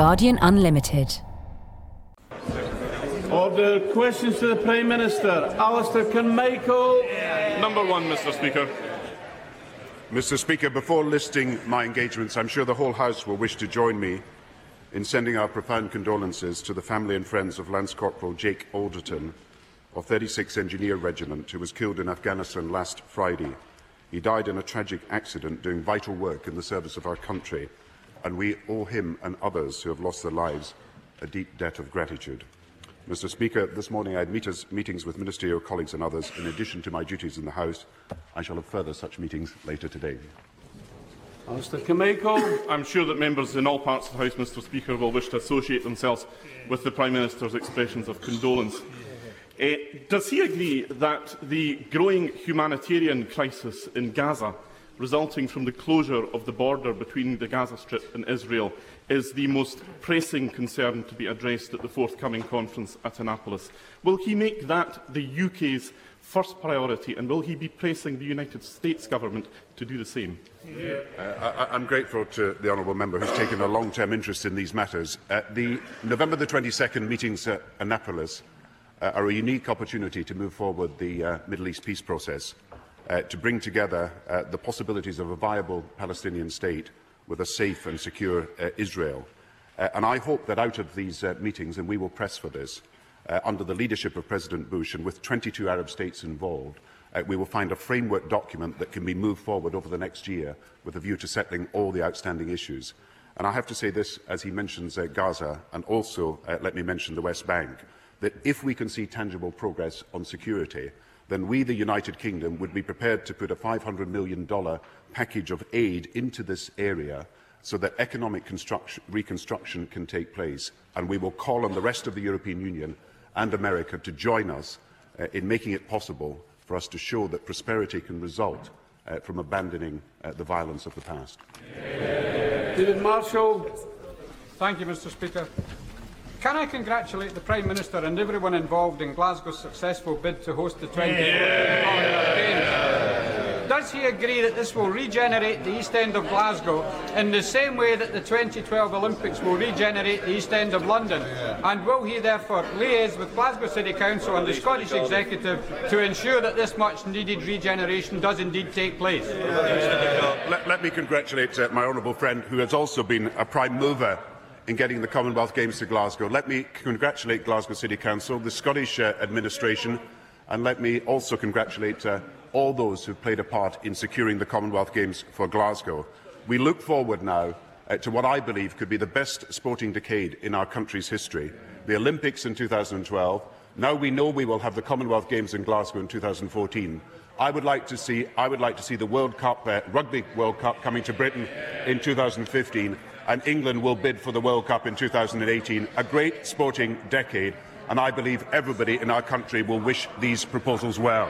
Guardian Unlimited. Order. Questions to the Prime Minister. Alistair Carmichael. Number one, Mr Speaker. Mr Speaker, before listing my engagements, I'm sure the whole House will wish to join me in sending our profound condolences to the family and friends of Lance Corporal Jake Alderton of 36 Engineer Regiment, who was killed in Afghanistan last Friday. He died in a tragic accident doing vital work in the service of our country, and we owe him and others who have lost their lives a deep debt of gratitude. Mr Speaker, this morning I had meetings with ministerial colleagues and others in addition to my duties in the House. I shall have further such meetings later today. Mr Carmichael. I'm sure that members in all parts of the House, Mr Speaker, will wish to associate themselves with the Prime Minister's expressions of condolence. Uh, does he agree that the growing humanitarian crisis in Gaza, resulting from the closure of the border between the Gaza Strip and Israel, is the most pressing concern to be addressed at the forthcoming conference at Annapolis? Will he make that the UK's first priority, and will he be pressing the United States government to do the same? Yeah. Uh, I, I'm grateful to the honourable member who's taken a long-term interest in these matters. Uh, the November the 22nd meetings at Annapolis uh, are a unique opportunity to move forward the uh, Middle East peace process, uh, to bring together uh, the possibilities of a viable Palestinian state with a safe and secure uh, Israel. Uh, and I hope that out of these uh, meetings, and we will press for this, uh, under the leadership of President Bush and with 22 Arab states involved, uh, we will find a framework document that can be moved forward over the next year with a view to settling all the outstanding issues. And I have to say this as he mentions uh, Gaza and also uh, let me mention the West Bank that if we can see tangible progress on security, then we, the United Kingdom, would be prepared to put a $500 million package of aid into this area so that economic reconstruction can take place. And we will call on the rest of the European Union and America to join us uh, in making it possible for us to show that prosperity can result uh, from abandoning uh, the violence of the past. David Marshall. Thank you, Mr Speaker. Can I congratulate the Prime Minister and everyone involved in Glasgow's successful bid to host the 2014 yeah. Games? Does he agree that this will regenerate the East End of Glasgow in the same way that the 2012 Olympics will regenerate the East End of London? And will he therefore liaise with Glasgow City Council and the Scottish Executive to ensure that this much needed regeneration does indeed take place? Let, let me congratulate uh, my honourable friend who has also been a prime mover in getting the Commonwealth Games to Glasgow. Let me congratulate Glasgow City Council, the Scottish uh, administration, and let me also congratulate uh, all those who played a part in securing the Commonwealth Games for Glasgow. We look forward now uh, to what I believe could be the best sporting decade in our country's history. The Olympics in 2012. Now we know we will have the Commonwealth Games in Glasgow in 2014. I would like to see, I would like to see the World Cup, uh, Rugby World Cup coming to Britain in 2015 and England will bid for the World Cup in 2018. A great sporting decade, and I believe everybody in our country will wish these proposals well.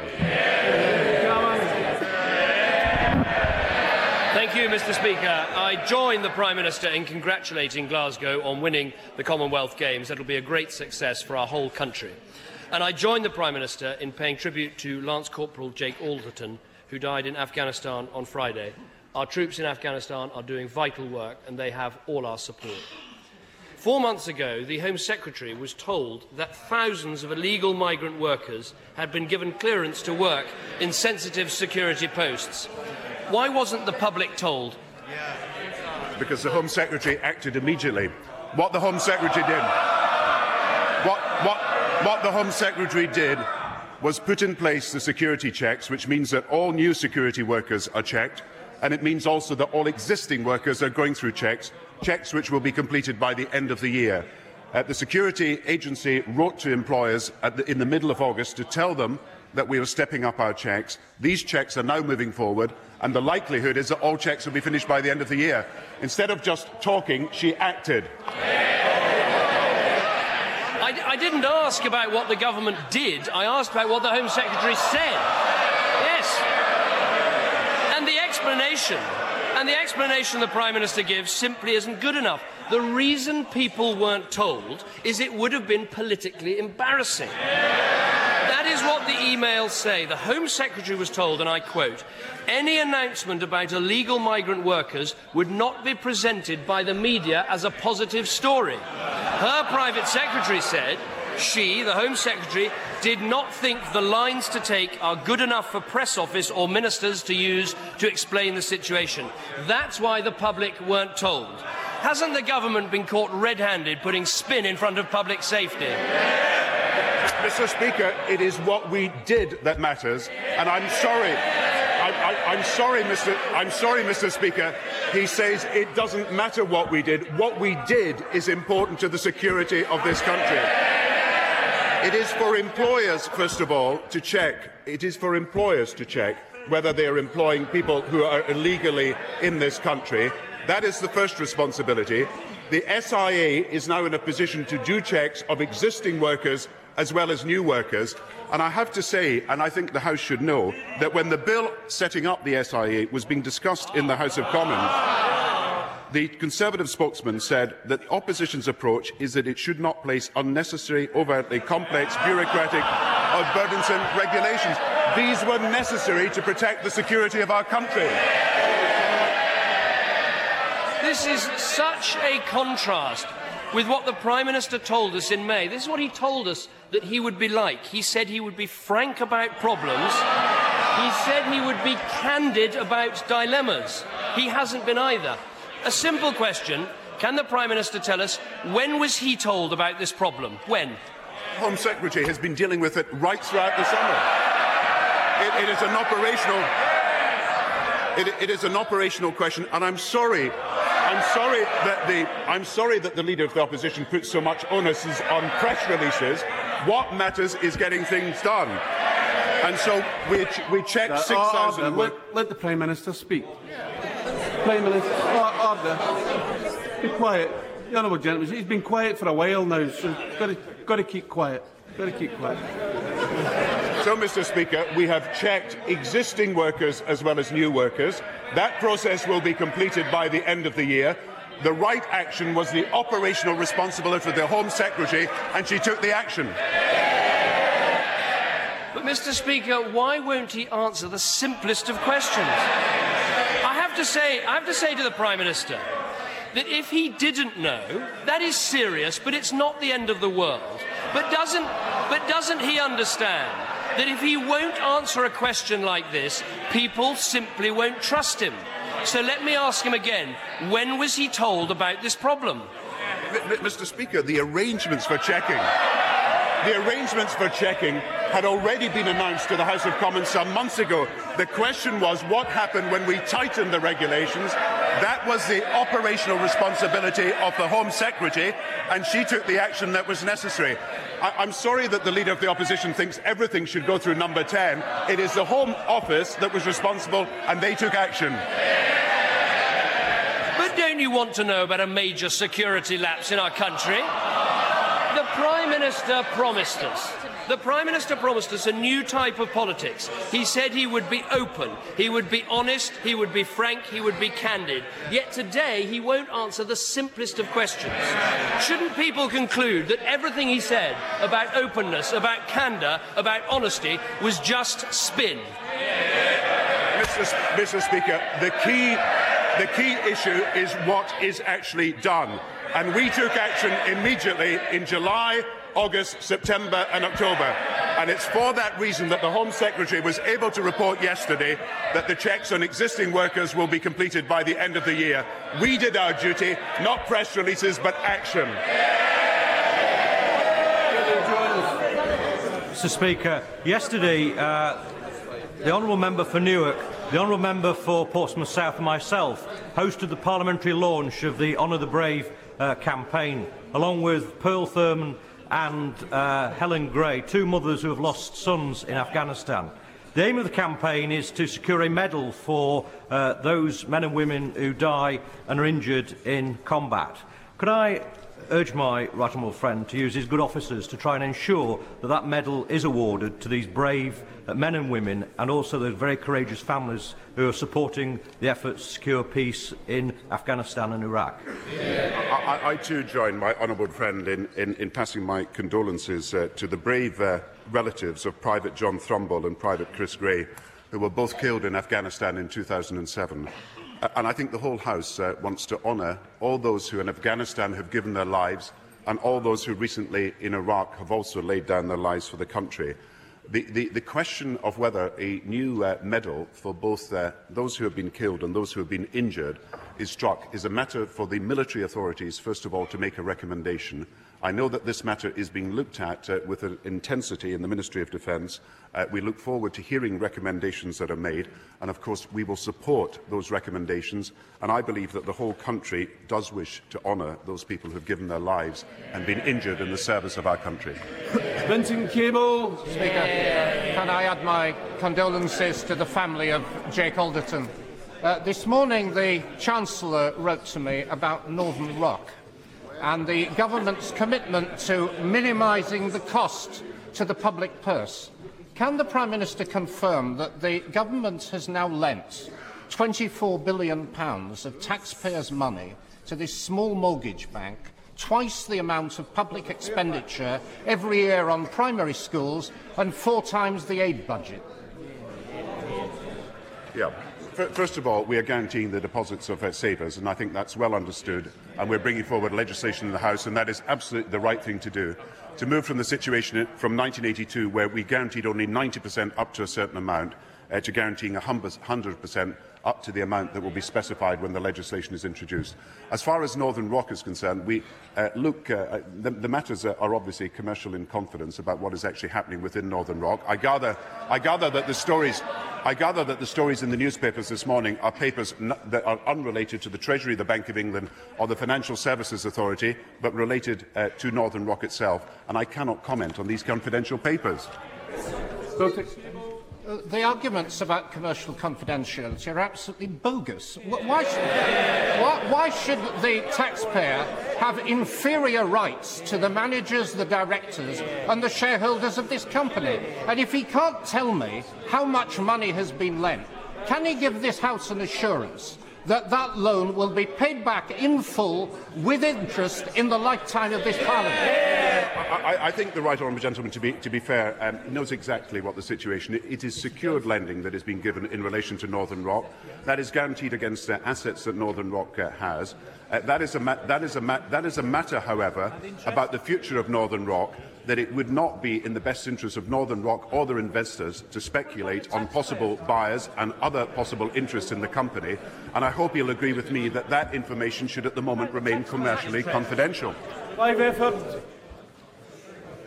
Thank you, Mr Speaker. I join the Prime Minister in congratulating Glasgow on winning the Commonwealth Games. Will be a great success for our whole country. And I join the Prime Minister in paying tribute to Lance Corporal Jake Alderton, who died in Afghanistan on Friday. Our troops in Afghanistan are doing vital work and they have all our support. Four months ago, the Home Secretary was told that thousands of illegal migrant workers had been given clearance to work in sensitive security posts. Why wasn't the public told? Because the Home Secretary acted immediately. What the Home Secretary did, what, what, what the Home Secretary did was put in place the security checks, which means that all new security workers are checked and it means also that all existing workers are going through checks, checks which will be completed by the end of the year. Uh, the security agency wrote to employers the, in the middle of August to tell them that we were stepping up our checks. These checks are now moving forward, and the likelihood is that all checks will be finished by the end of the year. Instead of just talking, she acted. I, I didn't ask about what the government did. I asked about what the Home Secretary said explanation. And the explanation the Prime Minister gives simply isn't good enough. The reason people weren't told is it would have been politically embarrassing. That is what the emails say. The Home Secretary was told, and I quote, any announcement about illegal migrant workers would not be presented by the media as a positive story. Her private secretary said she, the Home Secretary, did not think the lines to take are good enough for press office or ministers to use to explain the situation. That's why the public weren't told. Hasn't the government been caught red-handed putting spin in front of public safety? Mr. Speaker, it is what we did that matters, and I'm sorry. I, am sorry, Mr. I'm sorry, Mr. Speaker. He says it doesn't matter what we did. What we did is important to the security of this country. It is for employers, first of all, to check. It is for employers to check whether they are employing people who are illegally in this country. That is the first responsibility. The SIA is now in a position to do checks of existing workers as well as new workers. And I have to say, and I think the House should know, that when the bill setting up the SIA was being discussed in the House of Commons, the Conservative spokesman said that the opposition's approach is that it should not place unnecessary, overtly complex, bureaucratic or burdensome regulations. These were necessary to protect the security of our country. This is such a contrast with what the Prime Minister told us in May. This is what he told us that he would be like. He said he would be frank about problems. He said he would be candid about dilemmas. He hasn't been either. A simple question. Can the Prime Minister tell us when was he told about this problem? When? Home Secretary has been dealing with it right throughout the summer. it, it is an operational. It, it is an operational question, and I'm sorry. I'm sorry that the I'm sorry that the leader of the opposition puts so much onus on press releases. What matters is getting things done. And so we, we checked 6,000. Uh, let, let the Prime Minister speak. Prime Minister, order. Be quiet. The honourable gentleman, he's been quiet for a while now, so got to, got to keep quiet. Got to keep quiet. So, Mr Speaker, we have checked existing workers as well as new workers. That process will be completed by the end of the year. The right action was the operational responsibility of the Home Secretary, and she took the action. But, Mr Speaker, why won't he answer the simplest of questions? To say, I have to say to the Prime Minister that if he didn't know, that is serious, but it's not the end of the world. But doesn't, but doesn't he understand that if he won't answer a question like this, people simply won't trust him? So let me ask him again when was he told about this problem? Mr. Speaker, the arrangements for checking. The arrangements for checking had already been announced to the House of Commons some months ago. The question was what happened when we tightened the regulations. That was the operational responsibility of the Home Secretary, and she took the action that was necessary. I- am sorry that the Leader of the Opposition thinks everything should go through number 10. It is the Home Office that was responsible, and they took action. But don't you want to know about a major security lapse in our country? Prime Minister promised us the Prime Minister promised us a new type of politics. He said he would be open, he would be honest, he would be frank, he would be candid. Yet today he won't answer the simplest of questions. Shouldn't people conclude that everything he said about openness, about candour, about honesty was just spin? Mr. Mr. Speaker, the key, the key issue is what is actually done. And we took action immediately in July August, September and October. And it's for that reason that the Home Secretary was able to report yesterday that the checks on existing workers will be completed by the end of the year. We did our duty, not press releases, but action. Mr Speaker, yesterday uh, the Honourable Member for Newark, the Honourable Member for Portsmouth South and myself hosted the parliamentary launch of the Honour the Brave uh, campaign, along with Pearl Thrumble and uh, Helen Gray, two mothers who have lost sons in Afghanistan. The aim of the campaign is to secure a medal for uh, those men and women who die and are injured in combat. Could I urge my right friend to use his good officers to try and ensure that that medal is awarded to these brave uh, men and women and also those very courageous families who are supporting the efforts to secure peace in Afghanistan and Iraq. Yeah. I, I too join my honourable friend in, in, in passing my condolences uh, to the brave uh, relatives of Private John Thrumble and Private Chris Gray, who were both killed in Afghanistan in 2007. And I think the whole House uh, wants to honour all those who in Afghanistan have given their lives and all those who recently in Iraq have also laid down their lives for the country. The, the, the question of whether a new uh, medal for both uh, those who have been killed and those who have been injured is struck is a matter for the military authorities, first of all, to make a recommendation I know that this matter is being looked at uh, with an intensity in the Ministry of Defence. Uh, we look forward to hearing recommendations that are made, and of course we will support those recommendations, and I believe that the whole country does wish to honour those people who have given their lives and been injured in the service of our country. Vincent Cable. Speaker, can I add my condolences to the family of Jake Alderton? Uh, this morning the Chancellor wrote to me about Northern Rock and the government's commitment to minimising the cost to the public purse. Can the Prime Minister confirm that the government has now lent £24 billion of taxpayers' money to this small mortgage bank, twice the amount of public expenditure every year on primary schools and four times the aid budget? Yeah. First of all, we are guaranteeing the deposits of uh, savers, and I think that's well understood. And we're bringing forward legislation in the House, and that is absolutely the right thing to do. To move from the situation from 1982, where we guaranteed only 90% up to a certain amount, uh, to guaranteeing 100% up to the amount that will be specified when the legislation is introduced. As far as Northern Rock is concerned, we uh, look, uh, uh the, the matters are obviously commercial in confidence about what is actually happening within Northern Rock. I gather, I gather that the stories I gather that the stories in the newspapers this morning are papers that are unrelated to the Treasury, the Bank of England or the Financial Services Authority, but related uh, to Northern Rock itself, and I cannot comment on these confidential papers. The arguments about commercial confidentiality are absolutely bogus. Why should, why, why should the taxpayer have inferior rights to the managers, the directors and the shareholders of this company? And if he can't tell me how much money has been lent, can he give this House an assurance that that loan will be paid back in full with interest in the lifetime of this Parliament. I, I think the right honourable gentleman, to be, to be fair, um, knows exactly what the situation is. It is secured lending that has been given in relation to Northern Rock. That is guaranteed against the assets that Northern Rock uh, has. Uh, that, is a that, is a that is a matter, however, about the future of Northern Rock that it would not be in the best interest of Northern Rock or their investors to speculate on possible buyers and other possible interests in the company. And I hope you'll agree with me that that information should at the moment remain commercially confidential.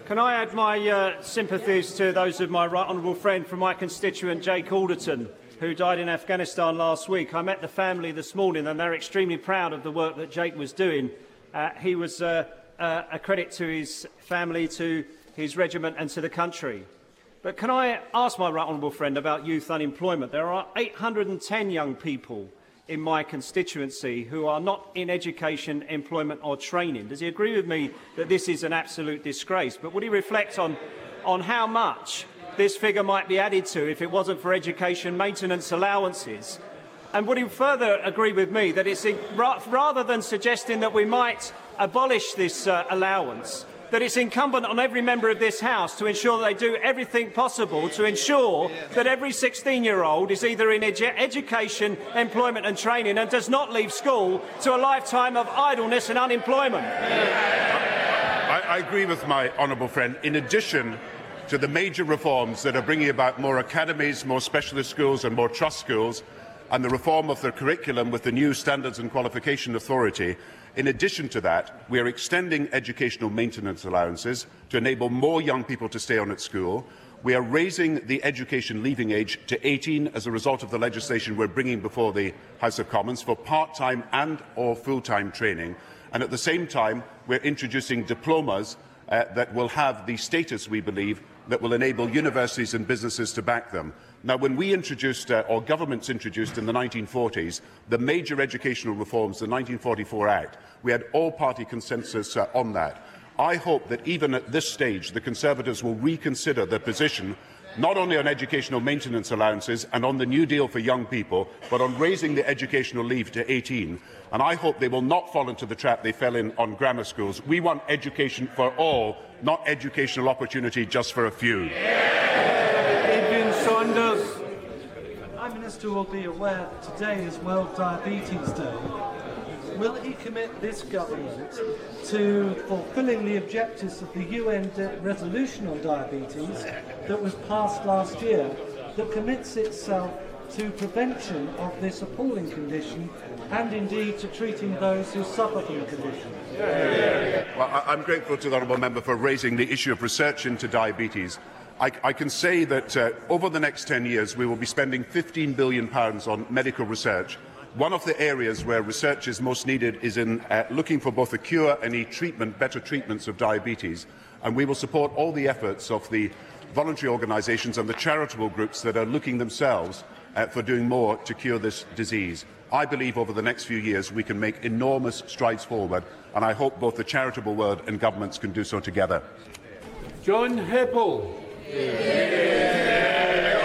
Can I add my uh, sympathies to those of my right honourable friend from my constituent, Jake Alderton, who died in Afghanistan last week. I met the family this morning and they're extremely proud of the work that Jake was doing. Uh, he was uh, uh, a credit to his family, to his regiment and to the country. But can I ask my right honourable friend about youth unemployment? There are 810 young people in my constituency who are not in education, employment or training. Does he agree with me that this is an absolute disgrace? But would he reflect on, on how much this figure might be added to if it wasn't for education maintenance allowances? And would he further agree with me that it's rather than suggesting that we might abolish this uh, allowance, that it's incumbent on every member of this House to ensure they do everything possible to ensure that every 16-year-old is either in edu education, employment and training and does not leave school to a lifetime of idleness and unemployment. I, I agree with my honourable friend. In addition to the major reforms that are bringing about more academies, more specialist schools and more trust schools, and the reform of the curriculum with the new Standards and Qualification Authority, in addition to that, we are extending educational maintenance allowances to enable more young people to stay on at school. We are raising the education leaving age to 18 as a result of the legislation we're bringing before the House of Commons for part-time and or full-time training. And at the same time, we're introducing diplomas uh, that will have the status, we believe, that will enable universities and businesses to back them. Now, when we introduced, uh, or governments introduced in the 1940s, the major educational reforms, the 1944 Act, we had all-party consensus uh, on that. I hope that even at this stage, the Conservatives will reconsider their position not only on educational maintenance allowances and on the New Deal for young people, but on raising the educational leave to 18. And I hope they will not fall into the trap they fell in on grammar schools. We want education for all, not educational opportunity just for a few. Adrian Sanders. Prime Minister will be aware that today is World Diabetes Day. Will he commit this government to fulfilling the objectives of the UN resolution on diabetes that was passed last year that commits itself to prevention of this appalling condition and indeed to treating those who suffer from the condition? Well, I'm grateful to the Honourable Member for raising the issue of research into diabetes. I, I can say that uh, over the next 10 years we will be spending £15 billion on medical research one of the areas where research is most needed is in uh, looking for both a cure and a treatment, better treatments of diabetes. And we will support all the efforts of the voluntary organisations and the charitable groups that are looking themselves uh, for doing more to cure this disease. I believe over the next few years we can make enormous strides forward, and I hope both the charitable world and governments can do so together. John Heppell. Yeah.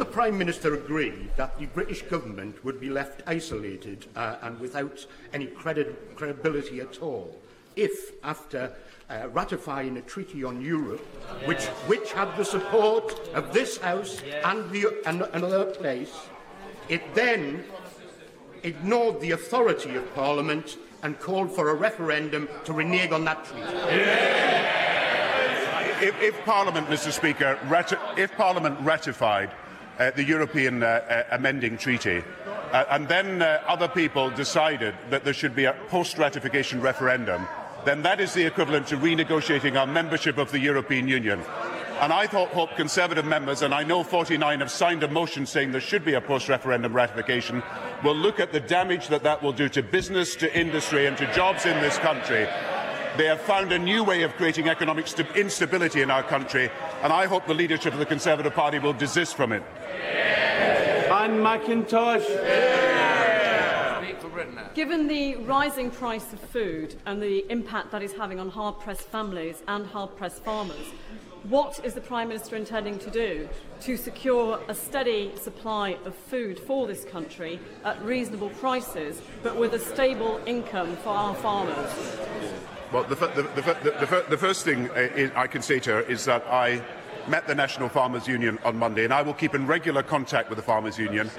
The Prime Minister agree that the British government would be left isolated uh, and without any credi credibility at all if, after uh, ratifying a treaty on Europe, yes. which, which had the support of this House yes. and, the, and another place, it then ignored the authority of Parliament and called for a referendum to renege on that treaty? If, if, Parliament, Mr Speaker, if Parliament ratified uh, the European uh, uh, amending treaty. Uh, and then uh, other people decided that there should be a post-ratification referendum, then that is the equivalent to renegotiating our membership of the European Union. And I thought, hope Conservative members, and I know 49 have signed a motion saying there should be a post-referendum ratification, will look at the damage that that will do to business, to industry and to jobs in this country. They have found a new way of creating economic instability in our country, and I hope the leadership of the Conservative Party will desist from it. Anne McIntosh. Given the rising price of food and the impact that is having on hard-pressed families and hard-pressed farmers, what is the Prime Minister intending to do to secure a steady supply of food for this country at reasonable prices, but with a stable income for our farmers? Well, the, the, the, the first thing uh, I can say to her is that I met the National Farmers Union on Monday, and I will keep in regular contact with the Farmers Union.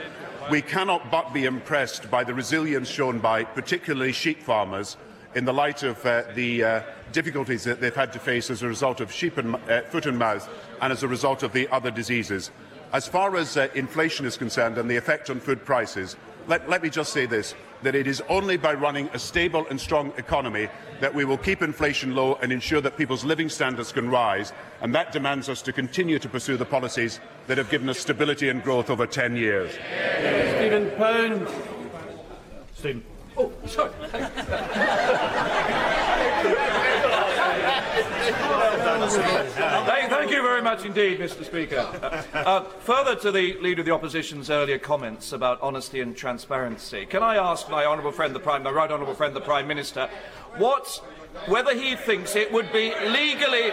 We cannot but be impressed by the resilience shown by particularly sheep farmers in the light of uh, the uh, difficulties that they've had to face as a result of sheep and, uh, foot and mouth and as a result of the other diseases. As far as uh, inflation is concerned and the effect on food prices, let, let me just say this that it is only by running a stable and strong economy that we will keep inflation low and ensure that people's living standards can rise. And that demands us to continue to pursue the policies that have given us stability and growth over 10 years. Stephen Pound. Stephen. Oh, sorry. Thank, thank, you very much indeed, Mr. Speaker. Uh, further to the Leader of the Opposition's earlier comments about honesty and transparency, can I ask my honourable friend, the Prime, my right honourable friend, the Prime Minister, what, whether he thinks it would be legally,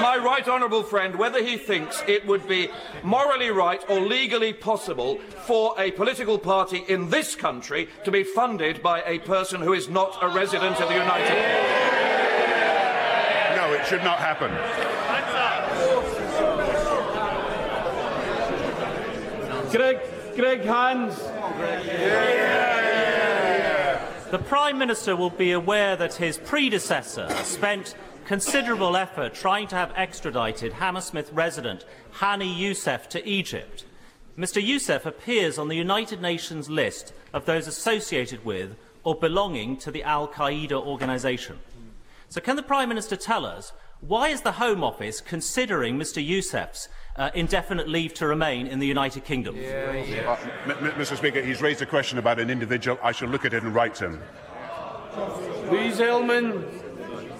my right honourable friend, whether he thinks it would be morally right or legally possible for a political party in this country to be funded by a person who is not a resident of the United Kingdom. No, it should not happen. Greg, Greg Hands. The Prime Minister will be aware that his predecessor spent considerable effort trying to have extradited Hammersmith resident Hani Youssef to Egypt. Mr Youssef appears on the United Nations list of those associated with or belonging to the Al-Qaeda organisation. So can the Prime Minister tell us why is the Home Office considering Mr Youssef's uh, indefinite leave to remain in the United Kingdom? Yeah, yeah. Uh, Mr Speaker, he's raised a question about an individual. I shall look at it and write to him. Louise Ellman.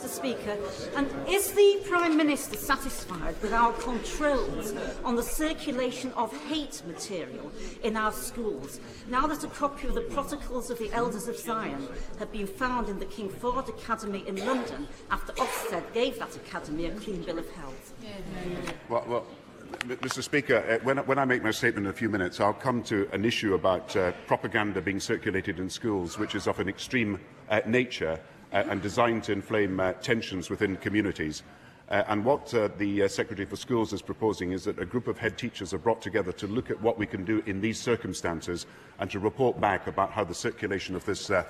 Mr Speaker. And is the Prime Minister satisfied with our controls on the circulation of hate material in our schools, now that a copy of the Protocols of the Elders of Zion have been found in the King Fahad Academy in London after Ofsted gave that academy a clean bill of health? Well, well, Mr Speaker, uh, when, when I make my statement in a few minutes, I'll come to an issue about uh, propaganda being circulated in schools, which is of an extreme uh, nature uh, and designed to inflame uh, tensions within communities. Uh, and what uh, the uh, Secretary for Schools is proposing is that a group of head teachers are brought together to look at what we can do in these circumstances and to report back about how the circulation of this uh,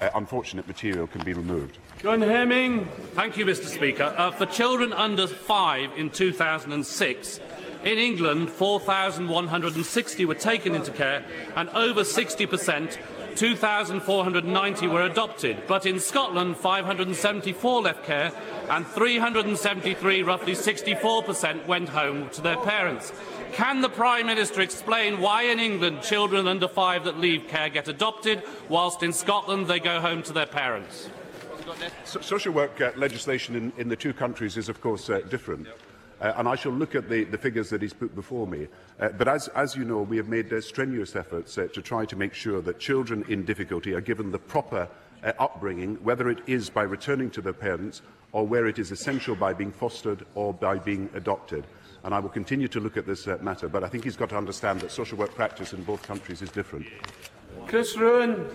uh, unfortunate material can be removed. John Hemming. Thank you, Mr Speaker. Uh, for children under five in 2006, in England, 4,160 were taken into care and over 60 per cent 2,490 were adopted, but in Scotland 574 left care and 373, roughly 64%, went home to their parents. Can the Prime Minister explain why in England children under five that leave care get adopted, whilst in Scotland they go home to their parents? So, social work uh, legislation in, in the two countries is, of course, uh, different. Uh, and I shall look at the, the figures that he's put before me. Uh, but as, as you know, we have made uh, strenuous efforts uh, to try to make sure that children in difficulty are given the proper uh, upbringing, whether it is by returning to their parents or where it is essential by being fostered or by being adopted. And I will continue to look at this uh, matter, but I think he's got to understand that social work practice in both countries is different. Chris Rowan.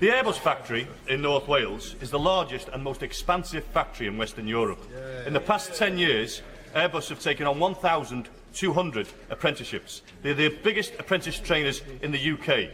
The Airbus factory in North Wales is the largest and most expansive factory in Western Europe. In the past 10 years, Airbus have taken on 1,200 apprenticeships. They're the biggest apprentice trainers in the UK.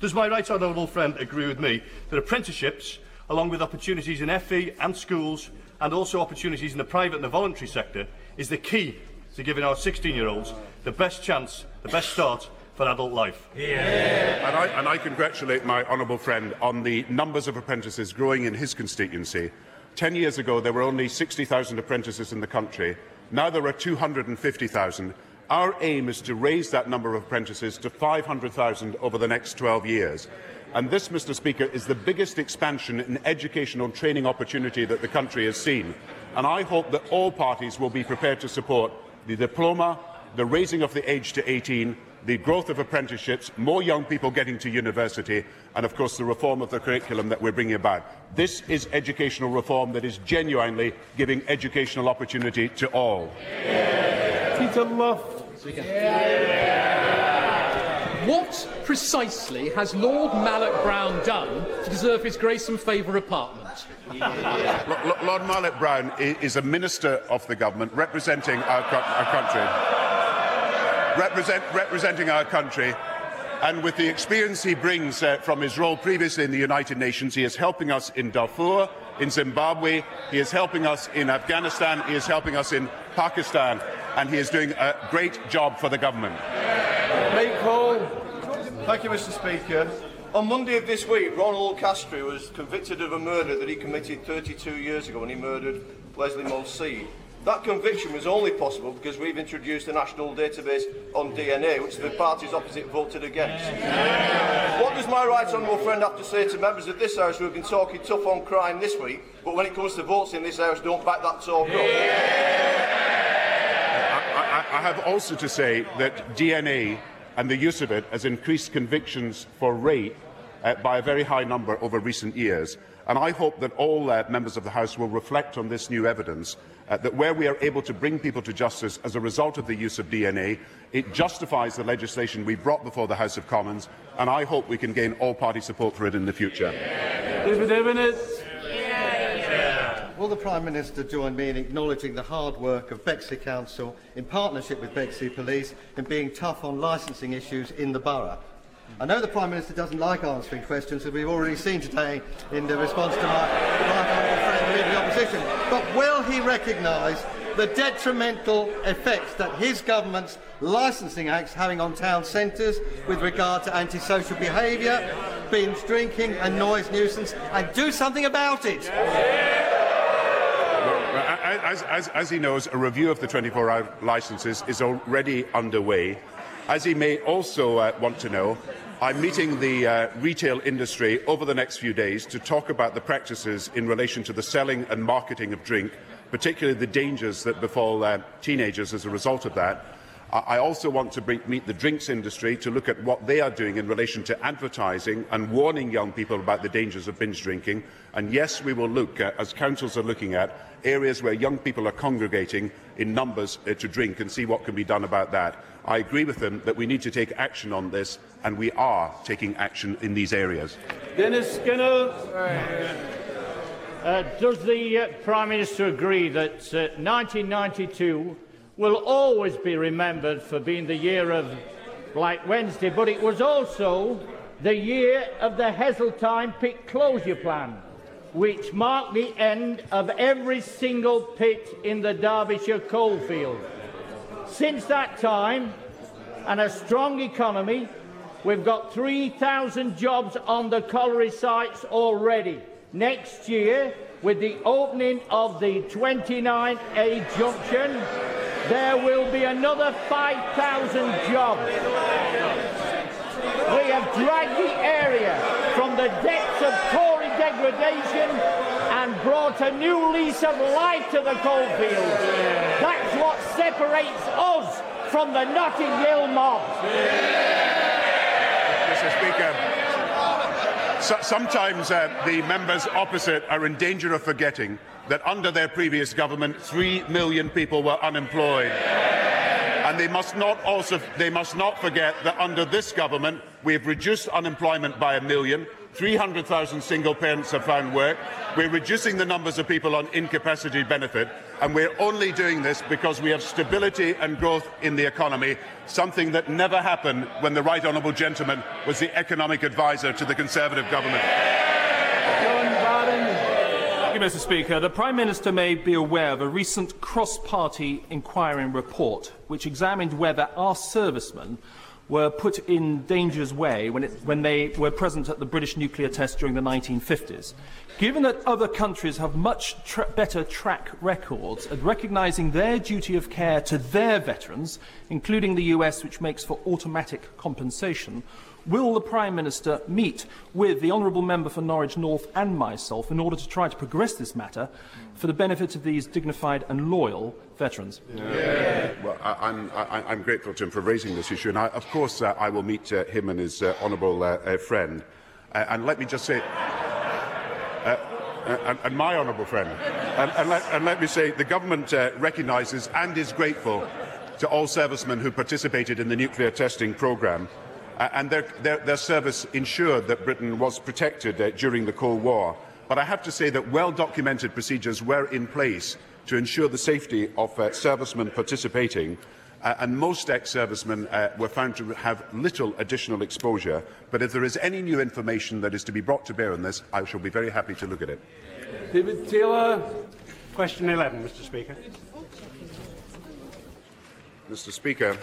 Does my right honourable friend agree with me that apprenticeships, along with opportunities in FE and schools, and also opportunities in the private and the voluntary sector, is the key to giving our 16-year-olds the best chance, the best start for adult life. Yeah. And, I, and I congratulate my honourable friend on the numbers of apprentices growing in his constituency. Ten years ago, there were only 60,000 apprentices in the country. Now there are 250,000. Our aim is to raise that number of apprentices to 500,000 over the next 12 years. And this, Mr Speaker, is the biggest expansion in educational training opportunity that the country has seen. And I hope that all parties will be prepared to support the diploma, the raising of the age to 18, the growth of apprenticeships, more young people getting to university, and of course the reform of the curriculum that we're bringing about. This is educational reform that is genuinely giving educational opportunity to all. Peter Luff. What precisely has Lord Malloch Brown done to deserve his grace and favour apartment? L Lord Malloch Brown is a minister of the government representing our, co our country. Represent, representing our country and with the experience he brings uh, from his role previously in the United Nations, he is helping us in Darfur, in Zimbabwe, he is helping us in Afghanistan, he is helping us in Pakistan, and he is doing a great job for the government. Mike Hall. Thank you, Mr Speaker. On Monday of this week, Ronald Castree was convicted of a murder that he committed 32 years ago when he murdered Lesley Molseed. That conviction was only possible because we've introduced a national database on DNA, which the parties opposite voted against. What does my right honourable friend have to say to members of this House who have been talking tough on crime this week, but when it comes to votes in this House, don't back that talk up? I, I have also to say that DNA and the use of it has increased convictions for rape uh, by a very high number over recent years. And I hope that all uh, members of the House will reflect on this new evidence, uh, that where we are able to bring people to justice as a result of the use of DNA, it justifies the legislation we brought before the House of Commons, and I hope we can gain all-party support for it in the future. David Evennett. Will the Prime Minister join me in acknowledging the hard work of Bexley Council in partnership with Bexley Police in being tough on licensing issues in the borough? I know the Prime Minister doesn't like answering questions, as we've already seen today in the response to my right but will he recognise the detrimental effects that his government's licensing acts having on town centres with regard to antisocial behaviour, binge drinking and noise nuisance, and do something about it? As, as, as he knows, a review of the 24-hour licences is already underway. As he may also uh, want to know, I'm meeting the uh, retail industry over the next few days to talk about the practices in relation to the selling and marketing of drink, particularly the dangers that befall uh, teenagers as a result of that. I also want to bring, meet the drinks industry to look at what they are doing in relation to advertising and warning young people about the dangers of binge drinking. And yes, we will look, uh, as councils are looking at, areas where young people are congregating in numbers uh, to drink and see what can be done about that. I agree with them that we need to take action on this, and we are taking action in these areas. Dennis Skinner. Uh, does the uh, Prime Minister agree that uh, 1992 will always be remembered for being the year of Black Wednesday, but it was also the year of the Heseltine pit closure plan, which marked the end of every single pit in the Derbyshire coalfield. Since that time, and a strong economy, we've got 3,000 jobs on the colliery sites already. Next year, with the opening of the 29A junction, there will be another 5,000 jobs. We have dragged the area from the depths of Tory degradation brought a new lease of life to the coalfields. That's what separates us from the Notting Hill mob. Mr Speaker, so sometimes uh, the members opposite are in danger of forgetting that under their previous government, three million people were unemployed. And they must not also they must not forget that under this government, we have reduced unemployment by a million. 300,000 single parents have found work. We're reducing the numbers of people on incapacity benefit, and we're only doing this because we have stability and growth in the economy, something that never happened when the Right Honourable Gentleman was the economic advisor to the Conservative government. you, Mr. Speaker. The Prime Minister may be aware of a recent cross-party inquiry report which examined whether our servicemen were put in danger's way when, it, when they were present at the British nuclear test during the 1950s. Given that other countries have much tra better track records at recognising their duty of care to their veterans, including the US, which makes for automatic compensation, Will the Prime Minister meet with the Honourable Member for Norwich North and myself in order to try to progress this matter for the benefit of these dignified and loyal veterans? Yeah. Well, I, am I'm grateful to him for raising this issue, and I, of course uh, I will meet uh, him and his uh, honourable uh, uh, friend. Uh, and let me just say, and, and, my honourable friend, and, and, let, and, let, me say, the government recognises and is grateful to all servicemen who participated in the nuclear testing programme uh, and their, their, their, service ensured that Britain was protected uh, during the Cold War. But I have to say that well-documented procedures were in place to ensure the safety of uh, servicemen participating, uh, and most ex-servicemen uh, were found to have little additional exposure. But if there is any new information that is to be brought to bear on this, I shall be very happy to look at it. David Taylor, question 11, Mr Speaker. Mr Speaker,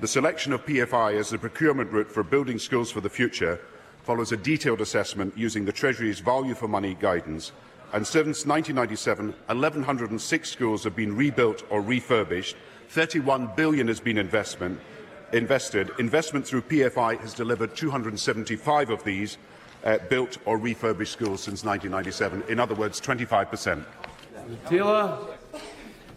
The selection of PFI as the procurement route for building schools for the future follows a detailed assessment using the Treasury's value for money guidance, and since 1997, 1,106 schools have been rebuilt or refurbished, 31 billion has been investment, invested. Investment through PFI has delivered 275 of these uh, built or refurbished schools since 1997. In other words, 25%. Taylor.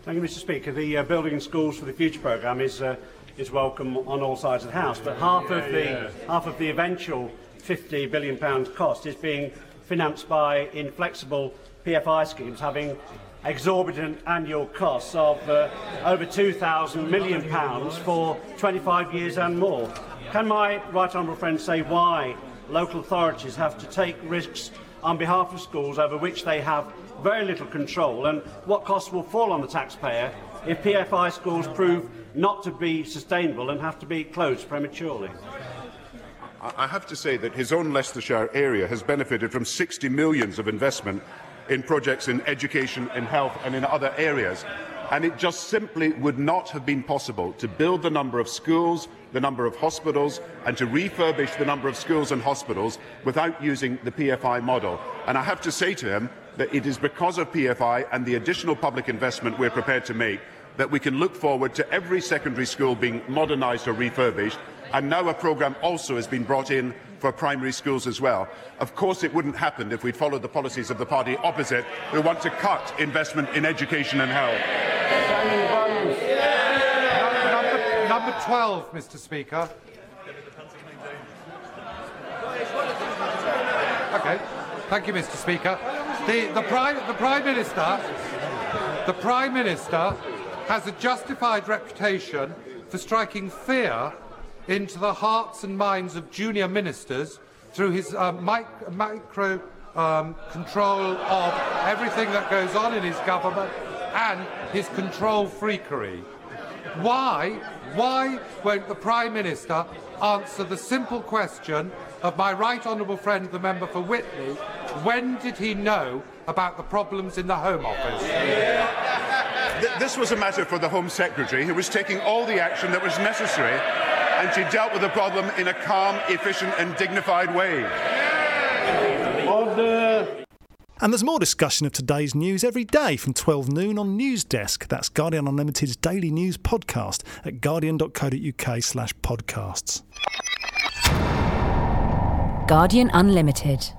Thank you, Mr Speaker. The uh, Building Schools for the Future programme is uh, is welcome on all sides of the house. But half of the half of the eventual 50 billion pounds cost is being financed by inflexible PFI schemes having exorbitant annual costs of uh, over 2,000 million pounds for 25 years and more. Can my right honourable friend say why local authorities have to take risks on behalf of schools over which they have very little control and what costs will fall on the taxpayer if PFI schools prove not to be sustainable and have to be closed prematurely. I have to say that his own Leicestershire area has benefited from 60 millions of investment in projects in education, in health and in other areas. And it just simply would not have been possible to build the number of schools, the number of hospitals and to refurbish the number of schools and hospitals without using the PFI model. And I have to say to him that it is because of PFI and the additional public investment we're prepared to make that we can look forward to every secondary school being modernised or refurbished, and now a programme also has been brought in for primary schools as well. Of course, it wouldn't happen if we'd followed the policies of the party opposite, who want to cut investment in education and health. Number, number 12, Mr Speaker. Okay. Thank you, Mr Speaker. The, the, Prime, the Prime Minister the Prime Minister has a justified reputation for striking fear into the hearts and minds of junior ministers through his uh, mic micro um, control of everything that goes on in his government and his control freakery. Why, why won't the Prime Minister answer the simple question of my right honourable friend, the member for Witney, when did he know about the problems in the Home Office? This was a matter for the Home Secretary, who was taking all the action that was necessary, and she dealt with the problem in a calm, efficient and dignified way. Order. And there's more discussion of today's news every day from 12 noon on News Desk. That's Guardian Unlimited's daily news podcast at guardian.co.uk slash podcasts. Guardian Unlimited.